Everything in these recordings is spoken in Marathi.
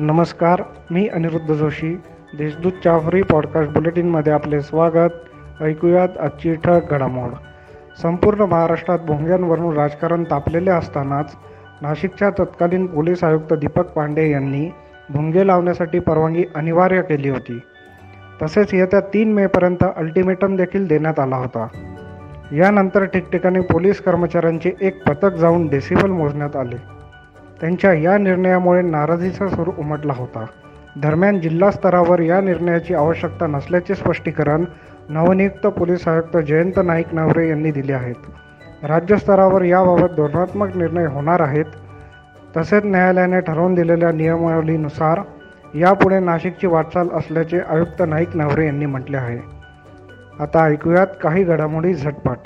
नमस्कार मी अनिरुद्ध जोशी. देशदूतच्या फ्री पॉडकास्ट बुलेटिनमध्ये आपले स्वागत. ऐकूयात आजची ठळक घडामोड. संपूर्ण महाराष्ट्रात भोंग्यांवरून राजकारण तापलेले असतानाच नाशिकच्या तत्कालीन पोलीस आयुक्त दीपक पांडे यांनी भोंगे लावण्यासाठी परवानगी अनिवार्य केली होती. तसेच येत्या तीन मेपर्यंत अल्टिमेटम देखील देण्यात आला होता. यानंतर ठिकठिकाणी पोलीस कर्मचाऱ्यांचे एक पथक जाऊन डेसिबल मोजण्यात आले. त्यांच्या या निर्णयामुळे नाराजीचा सूर उमटला होता. दरम्यान जिल्हा स्तरावर या निर्णयाची आवश्यकता नसल्याचे स्पष्टीकरण नवनियुक्त पोलीस आयुक्त जयंत नाईक नवरे यांनी दिले आहेत. राज्यस्तरावर याबाबत धोरणात्मक निर्णय होणार आहेत. तसेच न्यायालयाने ठरवून दिलेल्या नियमावलीनुसार यापुढे नाशिकची वाटचाल असल्याचे आयुक्त नाईक नवरे यांनी म्हटले आहे. आता ऐकूयात काही घडामोडी झटपट.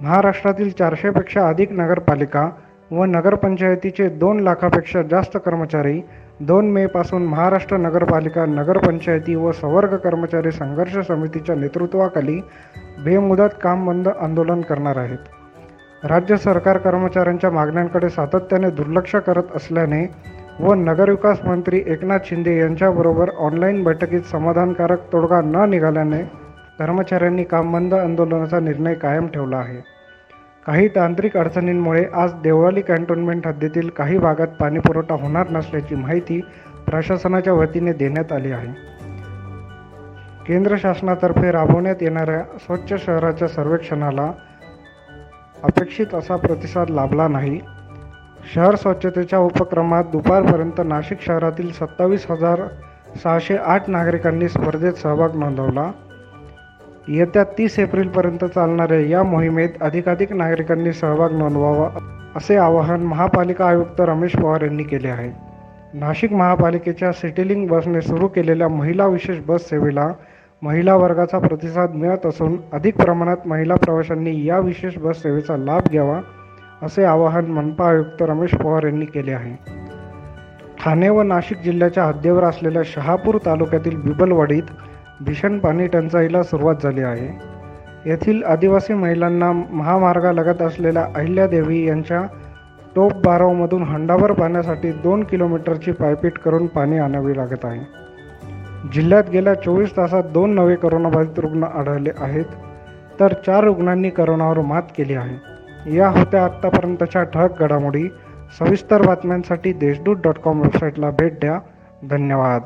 महाराष्ट्रातील चारशेपेक्षा अधिक नगरपालिका व नगरपंचायतीचे दोन लाखापेक्षा जास्त कर्मचारी दोन मेपासून महाराष्ट्र नगरपालिका नगरपंचायती व सवर्ग कर्मचारी संघर्ष समितीच्या नेतृत्वाखाली बेमुदत काम बंद आंदोलन करणार आहेत. राज्य सरकार कर्मचाऱ्यांच्या मागण्यांकडे सातत्याने दुर्लक्ष करत असल्याने व नगरविकास मंत्री एकनाथ शिंदे यांच्याबरोबर ऑनलाईन बैठकीत समाधानकारक तोडगा न निघाल्याने कर्मचाऱ्यांनी काम बंद आंदोलनाचा निर्णय कायम ठेवला आहे. काही तांत्रिक अडचणींमुळे आज देवळाली कॅन्टोन्मेंट हद्दीतील काही भागात पाणीपुरवठा होणार नसल्याची माहिती प्रशासनाच्या वतीने देण्यात आली आहे. केंद्र शासनातर्फे राबवण्यात येणाऱ्या स्वच्छ शहराच्या सर्वेक्षणाला अपेक्षित असा प्रतिसाद लाभला नाही. शहर स्वच्छतेच्या उपक्रमात दुपारपर्यंत नाशिक शहरातील सत्तावीस हजार सहाशे आठ नागरिकांनी स्पर्धेत सहभाग नोंदवला. येत्या तीस एप्रिलपर्यंत चालणाऱ्या या मोहिमेत अधिकाधिक नागरिकांनी सहभाग नोंदवावा असे आवाहन महापालिका आयुक्त रमेश पवार यांनी केले आहे. नाशिक महापालिकेच्या सिटीलिंग बसने सुरू केलेल्या महिला विशेष बस सेवेला महिला वर्गाचा प्रतिसाद मिळत असून अधिक प्रमाणात महिला प्रवाशांनी या विशेष बस सेवेचा लाभ घ्यावा असे आवाहन मनपा आयुक्त रमेश पवार यांनी केले आहे. ठाणे व नाशिक जिल्ह्याच्या हद्दीवर असलेल्या शहापूर तालुक्यातील बिबलवाडीत भीषण पाणी टंचाईला सुरुवात झाली आहे. येथील आदिवासी महिलांना महामार्गालगत असलेल्या अहिल्यादेवी यांच्या टोप बारावमधून हंडाभर पाण्यासाठी दोन किलोमीटरची पायपीट करून पाणी आणावी लागत आहे. जिल्ह्यात गेल्या चोवीस तासात दोन नवे करोनाबाधित रुग्ण आढळले आहेत. तर चार रुग्णांनी करोनावर मात केली आहे. या होत्या आत्तापर्यंतच्या ठळक घडामोडी. सविस्तर बातम्यांसाठी देशदूत डॉट कॉम वेबसाईटला भेट द्या. धन्यवाद.